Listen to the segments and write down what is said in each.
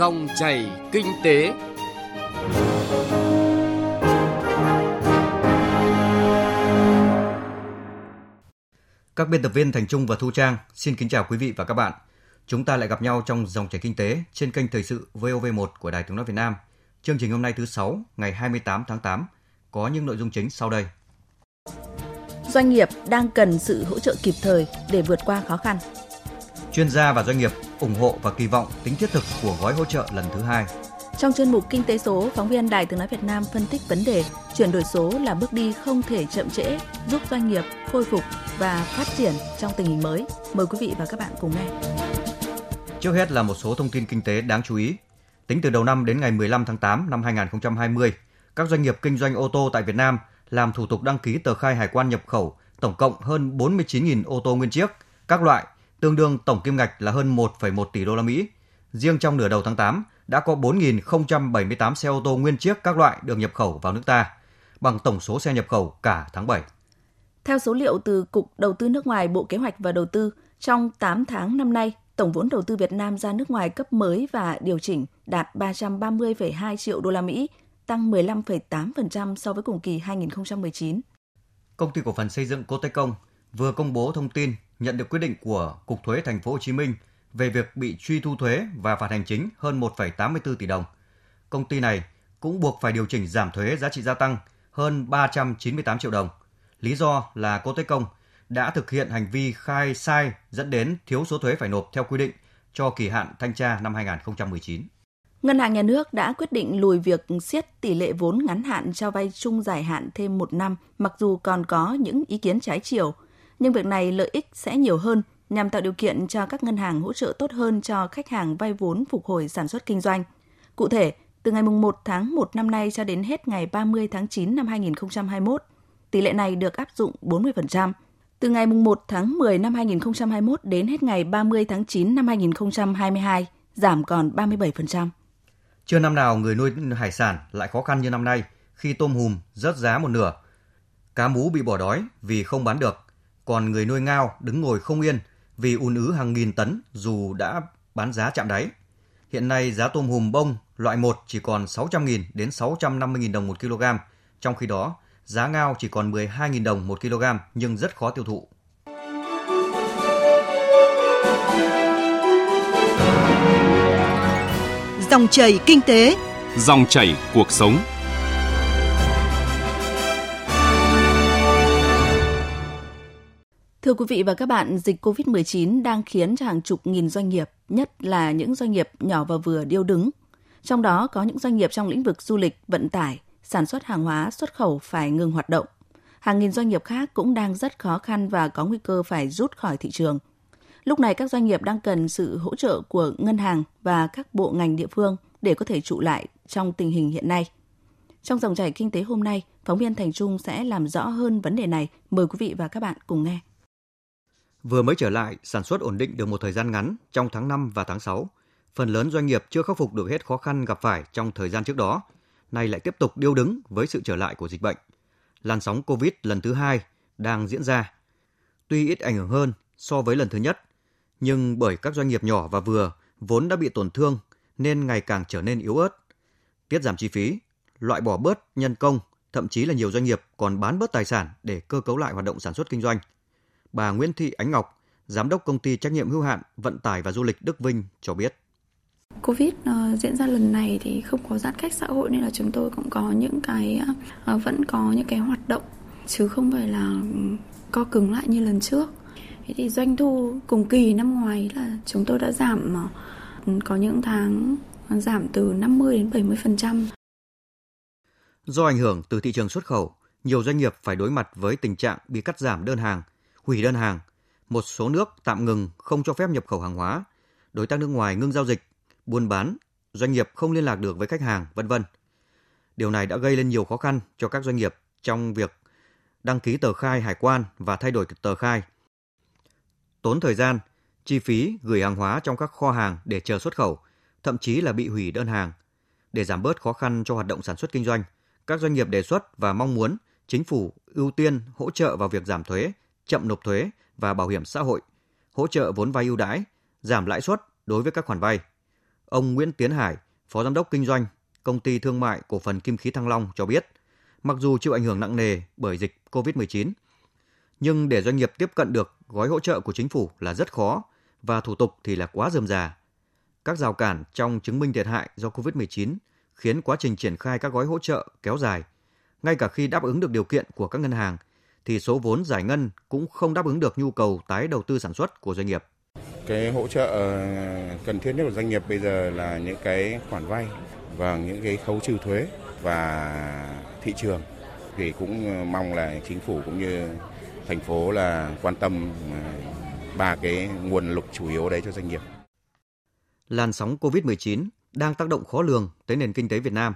Dòng chảy kinh tế. Các biên tập viên Thành Trung và Thu Trang xin kính chào quý vị và các bạn. Chúng ta lại gặp nhau trong dòng chảy kinh tế trên kênh thời sự VOV1 của Đài Tiếng nói Việt Nam. Chương trình hôm nay thứ sáu, ngày 28 tháng 8 có những nội dung chính sau đây. Doanh nghiệp đang cần sự hỗ trợ kịp thời để vượt qua khó khăn. Chuyên gia và doanh nghiệp ủng hộ và kỳ vọng tính thiết thực của gói hỗ trợ lần thứ hai. Trong chuyên mục Kinh tế số, phóng viên Đài Tiếng nói Việt Nam phân tích vấn đề chuyển đổi số là bước đi không thể chậm trễ, giúp doanh nghiệp khôi phục và phát triển trong tình hình mới. Mời quý vị và các bạn cùng nghe. Trước hết là một số thông tin kinh tế đáng chú ý. Tính từ đầu năm đến ngày 15 tháng 8 năm 2020, các doanh nghiệp kinh doanh ô tô tại Việt Nam làm thủ tục đăng ký tờ khai hải quan nhập khẩu tổng cộng hơn 49.000 ô tô nguyên chiếc, các loại, tương đương tổng kim ngạch là hơn 1,1 tỷ đô la Mỹ. Riêng trong nửa đầu tháng 8 đã có 4.078 xe ô tô nguyên chiếc các loại được nhập khẩu vào nước ta, bằng tổng số xe nhập khẩu cả tháng 7. Theo số liệu từ Cục Đầu tư nước ngoài Bộ Kế hoạch và Đầu tư, trong 8 tháng năm nay, tổng vốn đầu tư Việt Nam ra nước ngoài cấp mới và điều chỉnh đạt 330,2 triệu đô la Mỹ, tăng 15,8% so với cùng kỳ 2019. Công ty cổ phần xây dựng Cotecong vừa công bố thông tin nhận được quyết định của Cục Thuế Thành phố Hồ Chí Minh về việc bị truy thu thuế và phạt hành chính hơn 1,84 tỷ đồng. Công ty này cũng buộc phải điều chỉnh giảm thuế giá trị gia tăng hơn 398 triệu đồng. Lý do là Cotecong đã thực hiện hành vi khai sai dẫn đến thiếu số thuế phải nộp theo quy định cho kỳ hạn thanh tra năm 2019. Ngân hàng Nhà nước đã quyết định lùi việc siết tỷ lệ vốn ngắn hạn cho vay chung dài hạn thêm một năm, mặc dù còn có những ý kiến trái chiều. Nhưng việc này lợi ích sẽ nhiều hơn nhằm tạo điều kiện cho các ngân hàng hỗ trợ tốt hơn cho khách hàng vay vốn phục hồi sản xuất kinh doanh. Cụ thể, từ ngày 1 tháng 1 năm nay cho đến hết ngày 30 tháng 9 năm 2021, tỷ lệ này được áp dụng 40%. Từ ngày 1 tháng 10 năm 2021 đến hết ngày 30 tháng 9 năm 2022, giảm còn 37%. Chưa năm nào người nuôi hải sản lại khó khăn như năm nay khi tôm hùm rớt giá một nửa. Cá mú bị bỏ đói vì không bán được, còn người nuôi ngao đứng ngồi không yên vì ùn ứ hàng nghìn tấn dù đã bán giá chạm đáy. Hiện nay giá tôm hùm bông loại 1 chỉ còn 600.000 đến 650.000 đồng một kg, trong khi đó giá ngao chỉ còn 12.000 đồng một kg nhưng rất khó tiêu thụ. Dòng chảy kinh tế, dòng chảy cuộc sống. Thưa quý vị và các bạn, dịch COVID-19 đang khiến cho hàng chục nghìn doanh nghiệp, nhất là những doanh nghiệp nhỏ và vừa điêu đứng. Trong đó có những doanh nghiệp trong lĩnh vực du lịch, vận tải, sản xuất hàng hóa, xuất khẩu phải ngừng hoạt động. Hàng nghìn doanh nghiệp khác cũng đang rất khó khăn và có nguy cơ phải rút khỏi thị trường. Lúc này các doanh nghiệp đang cần sự hỗ trợ của ngân hàng và các bộ ngành địa phương để có thể trụ lại trong tình hình hiện nay. Trong dòng chảy kinh tế hôm nay, phóng viên Thành Trung sẽ làm rõ hơn vấn đề này. Mời quý vị và các bạn cùng nghe. Vừa mới trở lại, sản xuất ổn định được một thời gian ngắn trong tháng 5 và tháng 6. Phần lớn doanh nghiệp chưa khắc phục được hết khó khăn gặp phải trong thời gian trước đó, nay lại tiếp tục điêu đứng với sự trở lại của dịch bệnh. Làn sóng Covid lần thứ hai đang diễn ra. Tuy ít ảnh hưởng hơn so với lần thứ nhất, nhưng bởi các doanh nghiệp nhỏ và vừa vốn đã bị tổn thương nên ngày càng trở nên yếu ớt. Tiết giảm chi phí, loại bỏ bớt nhân công, thậm chí là nhiều doanh nghiệp còn bán bớt tài sản để cơ cấu lại hoạt động sản xuất kinh doanh. Bà Nguyễn Thị Ánh Ngọc, giám đốc công ty trách nhiệm hữu hạn vận tải và du lịch Đức Vinh cho biết. Covid uh, diễn ra lần này thì không có giãn cách xã hội nên là chúng tôi cũng có những cái uh, vẫn có những cái hoạt động chứ không phải là co cứng lại như lần trước. Thế thì doanh thu cùng kỳ năm ngoái là chúng tôi đã giảm uh, có những tháng giảm từ 50 đến 70%. Do ảnh hưởng từ thị trường xuất khẩu, nhiều doanh nghiệp phải đối mặt với tình trạng bị cắt giảm đơn hàng, hủy đơn hàng. Một số nước tạm ngừng không cho phép nhập khẩu hàng hóa, đối tác nước ngoài ngưng giao dịch buôn bán, doanh nghiệp không liên lạc được với khách hàng, vân vân. Điều này đã gây lên nhiều khó khăn cho các doanh nghiệp trong việc đăng ký tờ khai hải quan và thay đổi tờ khai. Tốn thời gian, chi phí gửi hàng hóa trong các kho hàng để chờ xuất khẩu, thậm chí là bị hủy đơn hàng. Để giảm bớt khó khăn cho hoạt động sản xuất kinh doanh, các doanh nghiệp đề xuất và mong muốn chính phủ ưu tiên hỗ trợ vào việc giảm thuế, chậm nộp thuế và bảo hiểm xã hội, hỗ trợ vốn vay ưu đãi, giảm lãi suất đối với các khoản vay. Ông Nguyễn Tiến Hải, Phó Giám đốc Kinh doanh, Công ty Thương mại Cổ phần Kim khí Thăng Long cho biết, mặc dù chịu ảnh hưởng nặng nề bởi dịch COVID-19, nhưng để doanh nghiệp tiếp cận được gói hỗ trợ của chính phủ là rất khó và thủ tục thì là quá rườm rà. Các rào cản trong chứng minh thiệt hại do COVID-19 khiến quá trình triển khai các gói hỗ trợ kéo dài. Ngay cả khi đáp ứng được điều kiện của các ngân hàng thì số vốn giải ngân cũng không đáp ứng được nhu cầu tái đầu tư sản xuất của doanh nghiệp. Cái hỗ trợ ờ, cần thiết nhất của doanh nghiệp bây giờ là những cái khoản vay và những cái khấu trừ thuế và thị trường thì cũng mong là chính phủ cũng như thành phố là quan tâm ờ, ba cái nguồn lực chủ yếu đấy cho doanh nghiệp. Làn sóng COVID-19 đang tác động khó lường tới nền kinh tế Việt Nam.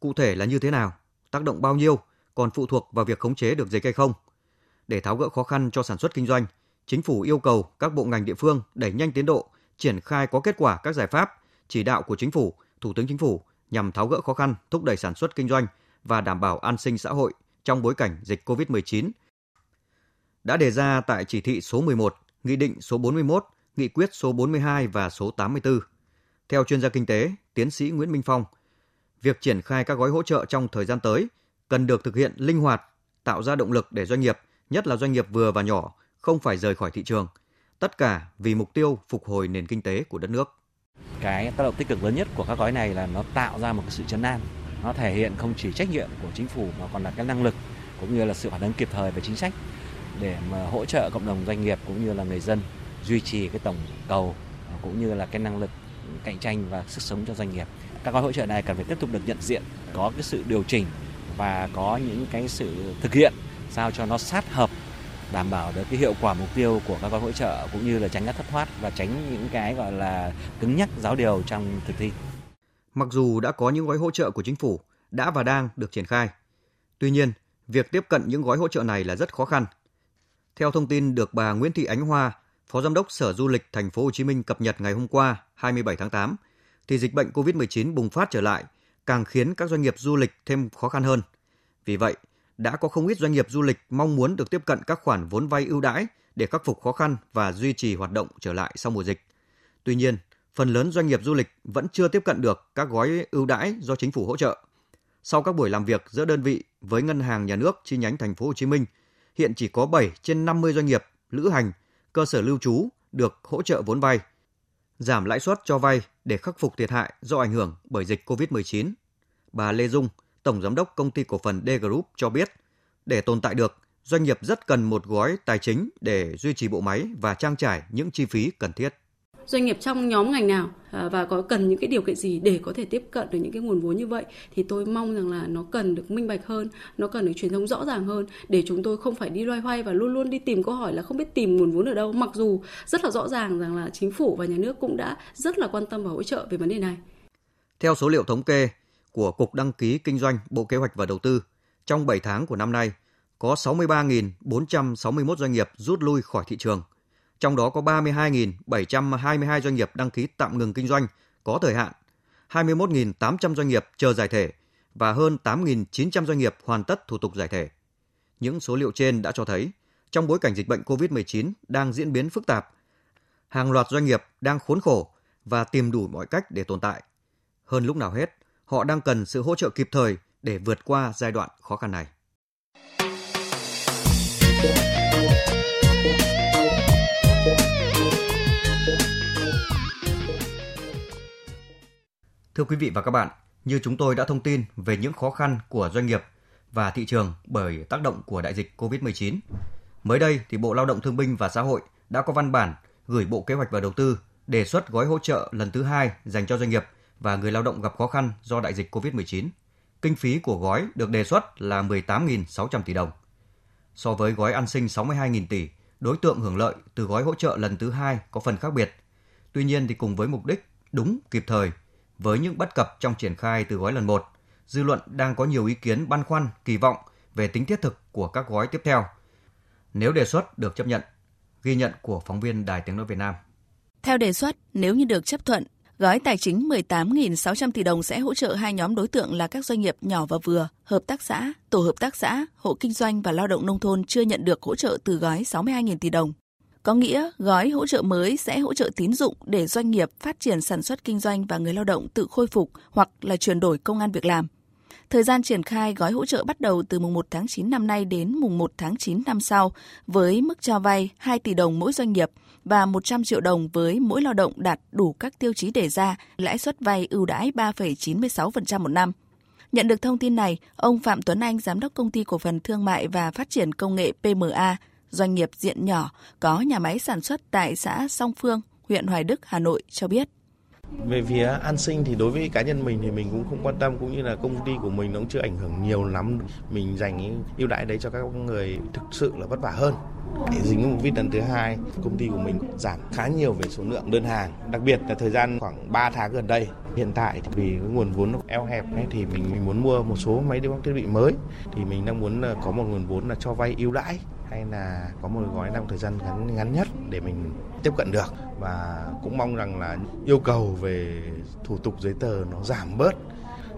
Cụ thể là như thế nào? Tác động bao nhiêu? Còn phụ thuộc vào việc khống chế được dịch hay không? Để tháo gỡ khó khăn cho sản xuất kinh doanh, Chính phủ yêu cầu các bộ ngành địa phương đẩy nhanh tiến độ, triển khai có kết quả các giải pháp, chỉ đạo của Chính phủ, Thủ tướng Chính phủ nhằm tháo gỡ khó khăn, thúc đẩy sản xuất kinh doanh và đảm bảo an sinh xã hội trong bối cảnh dịch COVID-19 đã đề ra tại chỉ thị số 11, Nghị định số 41, Nghị quyết số 42 và số 84. Theo chuyên gia kinh tế, tiến sĩ Nguyễn Minh Phong, việc triển khai các gói hỗ trợ trong thời gian tới cần được thực hiện linh hoạt, tạo ra động lực để doanh nghiệp, nhất là doanh nghiệp vừa và nhỏ, không phải rời khỏi thị trường. Tất cả vì mục tiêu phục hồi nền kinh tế của đất nước. Cái tác động tích cực lớn nhất của các gói này là nó tạo ra một cái sự chấn an. Nó thể hiện không chỉ trách nhiệm của chính phủ mà còn là cái năng lực cũng như là sự phản ứng kịp thời về chính sách để mà hỗ trợ cộng đồng doanh nghiệp cũng như là người dân duy trì cái tổng cầu cũng như là cái năng lực cạnh tranh và sức sống cho doanh nghiệp. Các gói hỗ trợ này cần phải tiếp tục được nhận diện, có cái sự điều chỉnh và có những cái sự thực hiện sao cho nó sát hợp đảm bảo được cái hiệu quả mục tiêu của các gói hỗ trợ cũng như là tránh các thất thoát và tránh những cái gọi là cứng nhắc giáo điều trong thực thi. Mặc dù đã có những gói hỗ trợ của chính phủ đã và đang được triển khai, tuy nhiên, việc tiếp cận những gói hỗ trợ này là rất khó khăn. Theo thông tin được bà Nguyễn Thị Ánh Hoa, Phó Giám đốc Sở Du lịch Thành phố Hồ Chí Minh cập nhật ngày hôm qua, 27 tháng 8, thì dịch bệnh COVID-19 bùng phát trở lại càng khiến các doanh nghiệp du lịch thêm khó khăn hơn. Vì vậy, đã có không ít doanh nghiệp du lịch mong muốn được tiếp cận các khoản vốn vay ưu đãi để khắc phục khó khăn và duy trì hoạt động trở lại sau mùa dịch. Tuy nhiên, phần lớn doanh nghiệp du lịch vẫn chưa tiếp cận được các gói ưu đãi do chính phủ hỗ trợ. Sau các buổi làm việc giữa đơn vị với ngân hàng nhà nước chi nhánh thành phố Hồ Chí Minh, hiện chỉ có 7 trên 50 doanh nghiệp lữ hành, cơ sở lưu trú được hỗ trợ vốn vay, giảm lãi suất cho vay để khắc phục thiệt hại do ảnh hưởng bởi dịch COVID-19. Bà Lê Dung, Tổng Giám đốc Công ty Cổ phần D Group cho biết, để tồn tại được, doanh nghiệp rất cần một gói tài chính để duy trì bộ máy và trang trải những chi phí cần thiết doanh nghiệp trong nhóm ngành nào à, và có cần những cái điều kiện gì để có thể tiếp cận được những cái nguồn vốn như vậy thì tôi mong rằng là nó cần được minh bạch hơn nó cần được truyền thông rõ ràng hơn để chúng tôi không phải đi loay hoay và luôn luôn đi tìm câu hỏi là không biết tìm nguồn vốn ở đâu mặc dù rất là rõ ràng rằng là chính phủ và nhà nước cũng đã rất là quan tâm và hỗ trợ về vấn đề này theo số liệu thống kê của Cục Đăng ký Kinh doanh Bộ Kế hoạch và Đầu tư, trong 7 tháng của năm nay, có 63.461 doanh nghiệp rút lui khỏi thị trường. Trong đó có 32.722 doanh nghiệp đăng ký tạm ngừng kinh doanh có thời hạn, 21.800 doanh nghiệp chờ giải thể và hơn 8.900 doanh nghiệp hoàn tất thủ tục giải thể. Những số liệu trên đã cho thấy, trong bối cảnh dịch bệnh COVID-19 đang diễn biến phức tạp, hàng loạt doanh nghiệp đang khốn khổ và tìm đủ mọi cách để tồn tại. Hơn lúc nào hết, họ đang cần sự hỗ trợ kịp thời để vượt qua giai đoạn khó khăn này. Thưa quý vị và các bạn, như chúng tôi đã thông tin về những khó khăn của doanh nghiệp và thị trường bởi tác động của đại dịch COVID-19. Mới đây thì Bộ Lao động Thương binh và Xã hội đã có văn bản gửi Bộ Kế hoạch và Đầu tư đề xuất gói hỗ trợ lần thứ hai dành cho doanh nghiệp và người lao động gặp khó khăn do đại dịch COVID-19. Kinh phí của gói được đề xuất là 18.600 tỷ đồng. So với gói an sinh 62.000 tỷ, đối tượng hưởng lợi từ gói hỗ trợ lần thứ hai có phần khác biệt. Tuy nhiên thì cùng với mục đích đúng kịp thời với những bất cập trong triển khai từ gói lần 1, dư luận đang có nhiều ý kiến băn khoăn, kỳ vọng về tính thiết thực của các gói tiếp theo. Nếu đề xuất được chấp nhận, ghi nhận của phóng viên Đài Tiếng Nói Việt Nam. Theo đề xuất, nếu như được chấp thuận, Gói tài chính 18.600 tỷ đồng sẽ hỗ trợ hai nhóm đối tượng là các doanh nghiệp nhỏ và vừa, hợp tác xã, tổ hợp tác xã, hộ kinh doanh và lao động nông thôn chưa nhận được hỗ trợ từ gói 62.000 tỷ đồng có nghĩa gói hỗ trợ mới sẽ hỗ trợ tín dụng để doanh nghiệp phát triển sản xuất kinh doanh và người lao động tự khôi phục hoặc là chuyển đổi công an việc làm. Thời gian triển khai gói hỗ trợ bắt đầu từ mùng 1 tháng 9 năm nay đến mùng 1 tháng 9 năm sau với mức cho vay 2 tỷ đồng mỗi doanh nghiệp và 100 triệu đồng với mỗi lao động đạt đủ các tiêu chí đề ra, lãi suất vay ưu đãi 3,96% một năm. Nhận được thông tin này, ông Phạm Tuấn Anh, giám đốc công ty cổ phần thương mại và phát triển công nghệ PMA, doanh nghiệp diện nhỏ có nhà máy sản xuất tại xã Song Phương, huyện Hoài Đức, Hà Nội cho biết. Về phía an sinh thì đối với cá nhân mình thì mình cũng không quan tâm cũng như là công ty của mình nó cũng chưa ảnh hưởng nhiều lắm. Mình dành ưu đãi đấy cho các người thực sự là vất vả hơn. Để dính một vít lần thứ hai, công ty của mình giảm khá nhiều về số lượng đơn hàng, đặc biệt là thời gian khoảng 3 tháng gần đây. Hiện tại thì vì cái nguồn vốn eo hẹp ấy, thì mình mình muốn mua một số máy thiết bị mới thì mình đang muốn có một nguồn vốn là cho vay ưu đãi hay là có một gói trong thời gian ngắn ngắn nhất để mình tiếp cận được. Và cũng mong rằng là yêu cầu về thủ tục giấy tờ nó giảm bớt.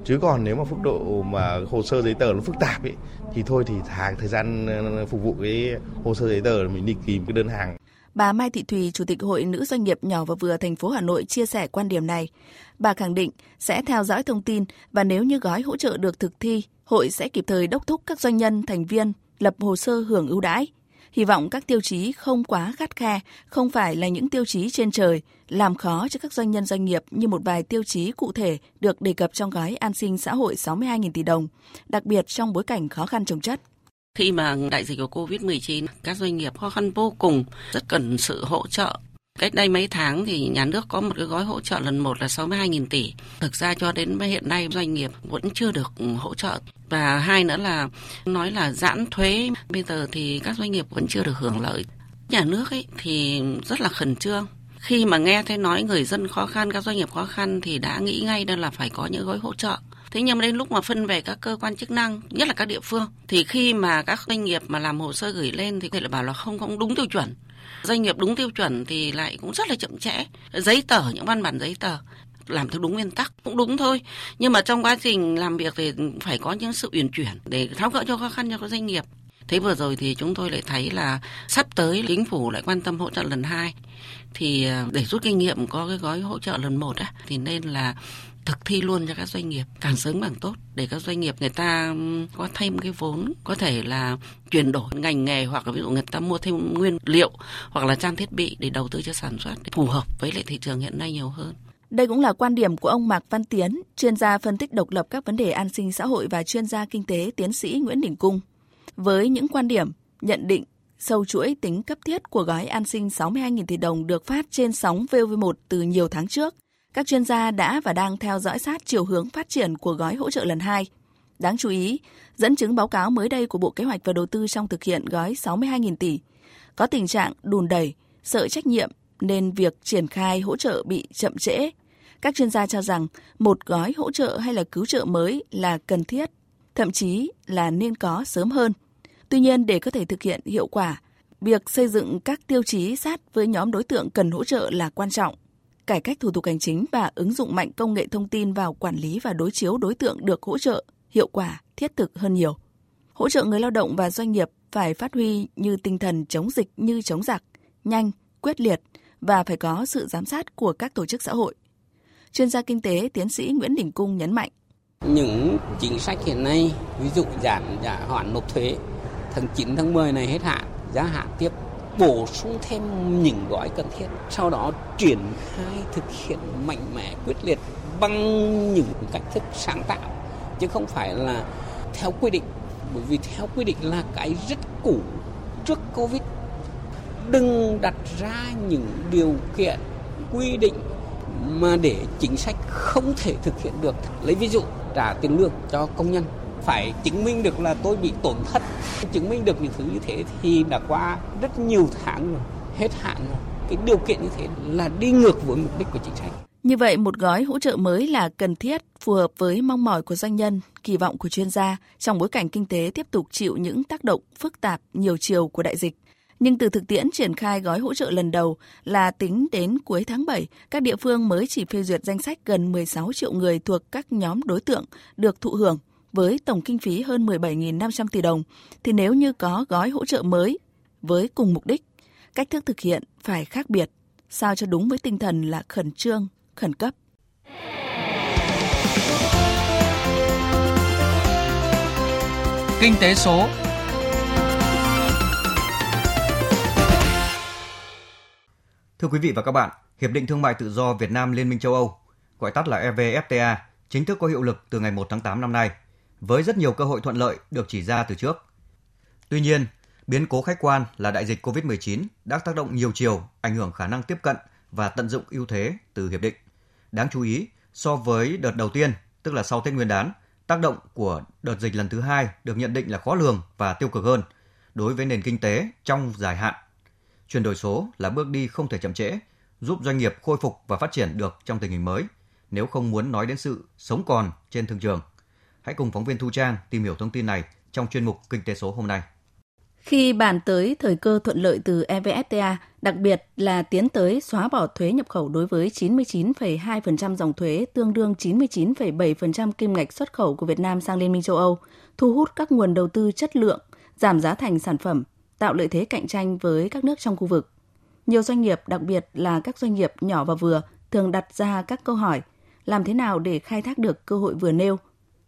Chứ còn nếu mà phức độ mà hồ sơ giấy tờ nó phức tạp ấy thì thôi thì hàng thời gian ờ, phục vụ cái hồ sơ giấy tờ mình đi tìm cái đơn hàng. Bà Mai Thị Thùy, Chủ tịch Hội Nữ Doanh nghiệp nhỏ và vừa thành phố Hà Nội chia sẻ quan điểm này. Bà khẳng định sẽ theo dõi thông tin và nếu như gói hỗ trợ được thực thi, hội sẽ kịp thời đốc thúc các doanh nhân, thành viên lập hồ sơ hưởng ưu đãi. Hy vọng các tiêu chí không quá khắt khe, không phải là những tiêu chí trên trời, làm khó cho các doanh nhân doanh nghiệp như một vài tiêu chí cụ thể được đề cập trong gói an sinh xã hội 62.000 tỷ đồng, đặc biệt trong bối cảnh khó khăn trồng chất. Khi mà đại dịch của Covid-19, các doanh nghiệp khó khăn vô cùng, rất cần sự hỗ trợ Cách đây mấy tháng thì nhà nước có một cái gói hỗ trợ lần một là 62.000 tỷ. Thực ra cho đến hiện nay doanh nghiệp vẫn chưa được hỗ trợ. Và hai nữa là nói là giãn thuế, bây giờ thì các doanh nghiệp vẫn chưa được hưởng lợi. Nhà nước ấy thì rất là khẩn trương. Khi mà nghe thấy nói người dân khó khăn, các doanh nghiệp khó khăn thì đã nghĩ ngay đó là phải có những gói hỗ trợ. Thế nhưng mà đến lúc mà phân về các cơ quan chức năng, nhất là các địa phương, thì khi mà các doanh nghiệp mà làm hồ sơ gửi lên thì có thể là bảo là không không đúng tiêu chuẩn doanh nghiệp đúng tiêu chuẩn thì lại cũng rất là chậm trễ. Giấy tờ, những văn bản giấy tờ, làm theo đúng nguyên tắc cũng đúng thôi. Nhưng mà trong quá trình làm việc thì phải có những sự uyển chuyển để tháo gỡ cho khó khăn cho các doanh nghiệp. Thế vừa rồi thì chúng tôi lại thấy là sắp tới chính phủ lại quan tâm hỗ trợ lần hai. Thì ờ, để rút kinh nghiệm có cái gói hỗ trợ lần một á, thì nên là thực thi luôn cho các doanh nghiệp càng sớm càng tốt để các doanh nghiệp người ta có thêm cái vốn có thể là chuyển đổi ngành nghề hoặc là ví dụ người ta mua thêm nguyên liệu hoặc là trang thiết bị để đầu tư cho sản xuất để phù hợp với lại thị trường hiện nay nhiều hơn. Đây cũng là quan điểm của ông Mạc Văn Tiến, chuyên gia phân tích độc lập các vấn đề an sinh xã hội và chuyên gia kinh tế tiến sĩ Nguyễn Đình Cung. Với những quan điểm, nhận định sâu chuỗi tính cấp thiết của gói an sinh 62.000 tỷ đồng được phát trên sóng VOV1 từ nhiều tháng trước – các chuyên gia đã và đang theo dõi sát chiều hướng phát triển của gói hỗ trợ lần 2. Đáng chú ý, dẫn chứng báo cáo mới đây của Bộ Kế hoạch và Đầu tư trong thực hiện gói 62.000 tỷ, có tình trạng đùn đẩy, sợ trách nhiệm nên việc triển khai hỗ trợ bị chậm trễ. Các chuyên gia cho rằng một gói hỗ trợ hay là cứu trợ mới là cần thiết, thậm chí là nên có sớm hơn. Tuy nhiên để có thể thực hiện hiệu quả, việc xây dựng các tiêu chí sát với nhóm đối tượng cần hỗ trợ là quan trọng cải cách thủ tục hành chính và ứng dụng mạnh công nghệ thông tin vào quản lý và đối chiếu đối tượng được hỗ trợ hiệu quả, thiết thực hơn nhiều. Hỗ trợ người lao động và doanh nghiệp phải phát huy như tinh thần chống dịch như chống giặc, nhanh, quyết liệt và phải có sự giám sát của các tổ chức xã hội. Chuyên gia kinh tế tiến sĩ Nguyễn Đình Cung nhấn mạnh. Những chính sách hiện nay, ví dụ giảm giả hoãn nộp thuế, tháng 9 tháng 10 này hết hạn, giá hạn tiếp bổ sung thêm những gói cần thiết, sau đó triển khai thực hiện mạnh mẽ, quyết liệt bằng những cách thức sáng tạo. Chứ không phải là theo quy định, bởi vì theo quy định là cái rất cũ trước covid. Đừng đặt ra những điều kiện, quy định mà để chính sách không thể thực hiện được. Lấy ví dụ trả tiền lương cho công nhân phải chứng minh được là tôi bị tổn thất. Chứng minh được những thứ như thế thì đã qua rất nhiều tháng rồi hết hạn rồi. Cái điều kiện như thế là đi ngược với mục đích của chính sách như vậy, một gói hỗ trợ mới là cần thiết, phù hợp với mong mỏi của doanh nhân, kỳ vọng của chuyên gia trong bối cảnh kinh tế tiếp tục chịu những tác động phức tạp nhiều chiều của đại dịch. Nhưng từ thực tiễn triển khai gói hỗ trợ lần đầu là tính đến cuối tháng 7, các địa phương mới chỉ phê duyệt danh sách gần 16 triệu người thuộc các nhóm đối tượng được thụ hưởng với tổng kinh phí hơn 17.500 tỷ đồng, thì nếu như có gói hỗ trợ mới với cùng mục đích, cách thức thực hiện phải khác biệt, sao cho đúng với tinh thần là khẩn trương, khẩn cấp. Kinh tế số Thưa quý vị và các bạn, Hiệp định Thương mại Tự do Việt Nam Liên minh châu Âu, gọi tắt là EVFTA, chính thức có hiệu lực từ ngày 1 tháng 8 năm nay, với rất nhiều cơ hội thuận lợi được chỉ ra từ trước. Tuy nhiên, biến cố khách quan là đại dịch COVID-19 đã tác động nhiều chiều, ảnh hưởng khả năng tiếp cận và tận dụng ưu thế từ hiệp định. Đáng chú ý, so với đợt đầu tiên, tức là sau Tết Nguyên đán, tác động của đợt dịch lần thứ hai được nhận định là khó lường và tiêu cực hơn đối với nền kinh tế trong dài hạn. Chuyển đổi số là bước đi không thể chậm trễ, giúp doanh nghiệp khôi phục và phát triển được trong tình hình mới, nếu không muốn nói đến sự sống còn trên thương trường. Hãy cùng phóng viên Thu Trang tìm hiểu thông tin này trong chuyên mục Kinh tế số hôm nay. Khi bàn tới thời cơ thuận lợi từ EVFTA, đặc biệt là tiến tới xóa bỏ thuế nhập khẩu đối với 99,2% dòng thuế tương đương 99,7% kim ngạch xuất khẩu của Việt Nam sang Liên minh châu Âu, thu hút các nguồn đầu tư chất lượng, giảm giá thành sản phẩm, tạo lợi thế cạnh tranh với các nước trong khu vực. Nhiều doanh nghiệp, đặc biệt là các doanh nghiệp nhỏ và vừa, thường đặt ra các câu hỏi làm thế nào để khai thác được cơ hội vừa nêu,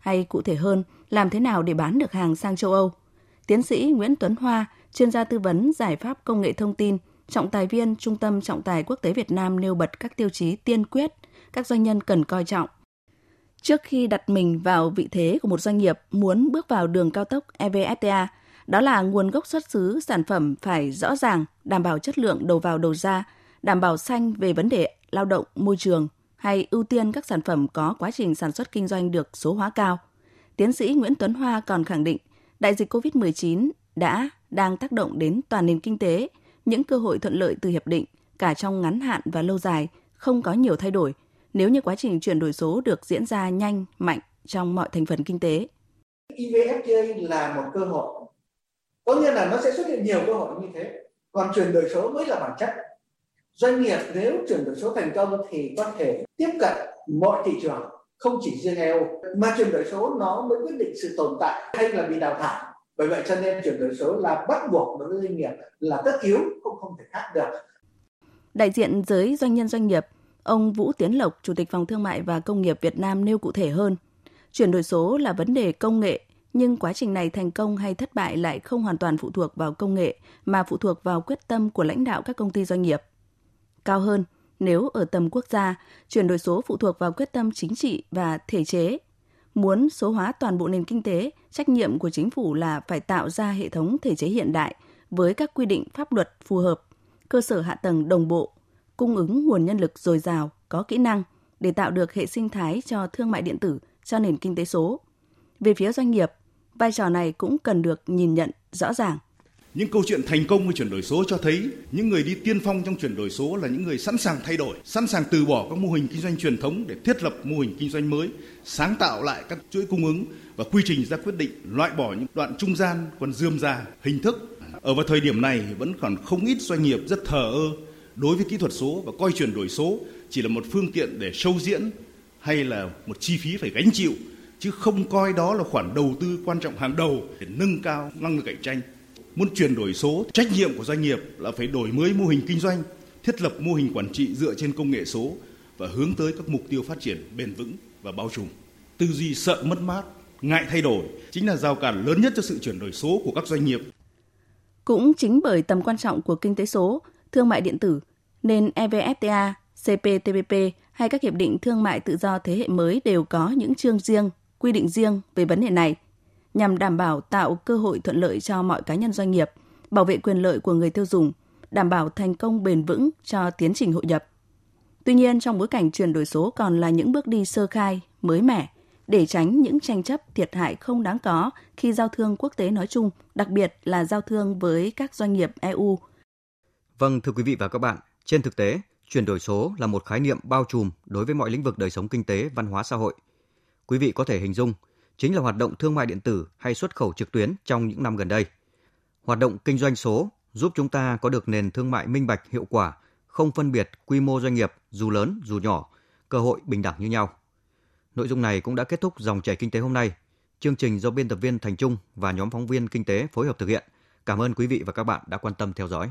hay cụ thể hơn, làm thế nào để bán được hàng sang châu Âu – Tiến sĩ Nguyễn Tuấn Hoa, chuyên gia tư vấn giải pháp công nghệ thông tin, trọng tài viên Trung tâm Trọng tài Quốc tế Việt Nam nêu bật các tiêu chí tiên quyết các doanh nhân cần coi trọng. Trước khi đặt mình vào vị thế của một doanh nghiệp muốn bước vào đường cao tốc EVFTA, đó là nguồn gốc xuất xứ sản phẩm phải rõ ràng, đảm bảo chất lượng đầu vào đầu ra, đảm bảo xanh về vấn đề lao động, môi trường hay ưu tiên các sản phẩm có quá trình sản xuất kinh doanh được số hóa cao. Tiến sĩ Nguyễn Tuấn Hoa còn khẳng định đại dịch COVID-19 đã, đang tác động đến toàn nền kinh tế, những cơ hội thuận lợi từ hiệp định, cả trong ngắn hạn và lâu dài, không có nhiều thay đổi nếu như quá trình chuyển đổi số được diễn ra nhanh, mạnh trong mọi thành phần kinh tế. EVFTA là một cơ hội. Có nghĩa là nó sẽ xuất hiện nhiều cơ hội như thế. Còn chuyển đổi số mới là bản chất. Doanh nghiệp nếu chuyển đổi số thành công thì có thể tiếp cận mọi thị trường, không chỉ riêng EU mà chuyển đổi số nó mới quyết định sự tồn tại hay là bị đào thải. Bởi vậy cho nên chuyển đổi số là bắt buộc đối với doanh nghiệp là tất yếu không không thể khác được. Đại diện giới doanh nhân doanh nghiệp, ông Vũ Tiến Lộc, chủ tịch phòng thương mại và công nghiệp Việt Nam nêu cụ thể hơn. Chuyển đổi số là vấn đề công nghệ, nhưng quá trình này thành công hay thất bại lại không hoàn toàn phụ thuộc vào công nghệ, mà phụ thuộc vào quyết tâm của lãnh đạo các công ty doanh nghiệp cao hơn nếu ở tầm quốc gia, chuyển đổi số phụ thuộc vào quyết tâm chính trị và thể chế. Muốn số hóa toàn bộ nền kinh tế, trách nhiệm của chính phủ là phải tạo ra hệ thống thể chế hiện đại với các quy định pháp luật phù hợp, cơ sở hạ tầng đồng bộ, cung ứng nguồn nhân lực dồi dào, có kỹ năng để tạo được hệ sinh thái cho thương mại điện tử, cho nền kinh tế số. Về phía doanh nghiệp, vai trò này cũng cần được nhìn nhận rõ ràng. Những câu chuyện thành công về chuyển đổi số cho thấy những người đi tiên phong trong chuyển đổi số là những người sẵn sàng thay đổi, sẵn sàng từ bỏ các mô hình kinh doanh truyền thống để thiết lập mô hình kinh doanh mới, sáng tạo lại các chuỗi cung ứng và quy trình ra quyết định loại bỏ những đoạn trung gian còn dươm ra hình thức. Ở vào thời điểm này vẫn còn không ít doanh nghiệp rất thờ ơ đối với kỹ thuật số và coi chuyển đổi số chỉ là một phương tiện để show diễn hay là một chi phí phải gánh chịu chứ không coi đó là khoản đầu tư quan trọng hàng đầu để nâng cao năng lực cạnh tranh Muốn chuyển đổi số, trách nhiệm của doanh nghiệp là phải đổi mới mô hình kinh doanh, thiết lập mô hình quản trị dựa trên công nghệ số và hướng tới các mục tiêu phát triển bền vững và bao trùm. Tư duy sợ mất mát, ngại thay đổi chính là rào cản lớn nhất cho sự chuyển đổi số của các doanh nghiệp. Cũng chính bởi tầm quan trọng của kinh tế số, thương mại điện tử, nên EVFTA, CPTPP hay các hiệp định thương mại tự do thế hệ mới đều có những chương riêng, quy định riêng về vấn đề này – nhằm đảm bảo tạo cơ hội thuận lợi cho mọi cá nhân doanh nghiệp, bảo vệ quyền lợi của người tiêu dùng, đảm bảo thành công bền vững cho tiến trình hội nhập. Tuy nhiên, trong bối cảnh chuyển đổi số còn là những bước đi sơ khai, mới mẻ, để tránh những tranh chấp thiệt hại không đáng có khi giao thương quốc tế nói chung, đặc biệt là giao thương với các doanh nghiệp EU. Vâng, thưa quý vị và các bạn, trên thực tế, chuyển đổi số là một khái niệm bao trùm đối với mọi lĩnh vực đời sống kinh tế, văn hóa xã hội. Quý vị có thể hình dung chính là hoạt động thương mại điện tử hay xuất khẩu trực tuyến trong những năm gần đây. Hoạt động kinh doanh số giúp chúng ta có được nền thương mại minh bạch hiệu quả, không phân biệt quy mô doanh nghiệp dù lớn dù nhỏ, cơ hội bình đẳng như nhau. Nội dung này cũng đã kết thúc dòng chảy kinh tế hôm nay. Chương trình do biên tập viên Thành Trung và nhóm phóng viên kinh tế phối hợp thực hiện. Cảm ơn quý vị và các bạn đã quan tâm theo dõi.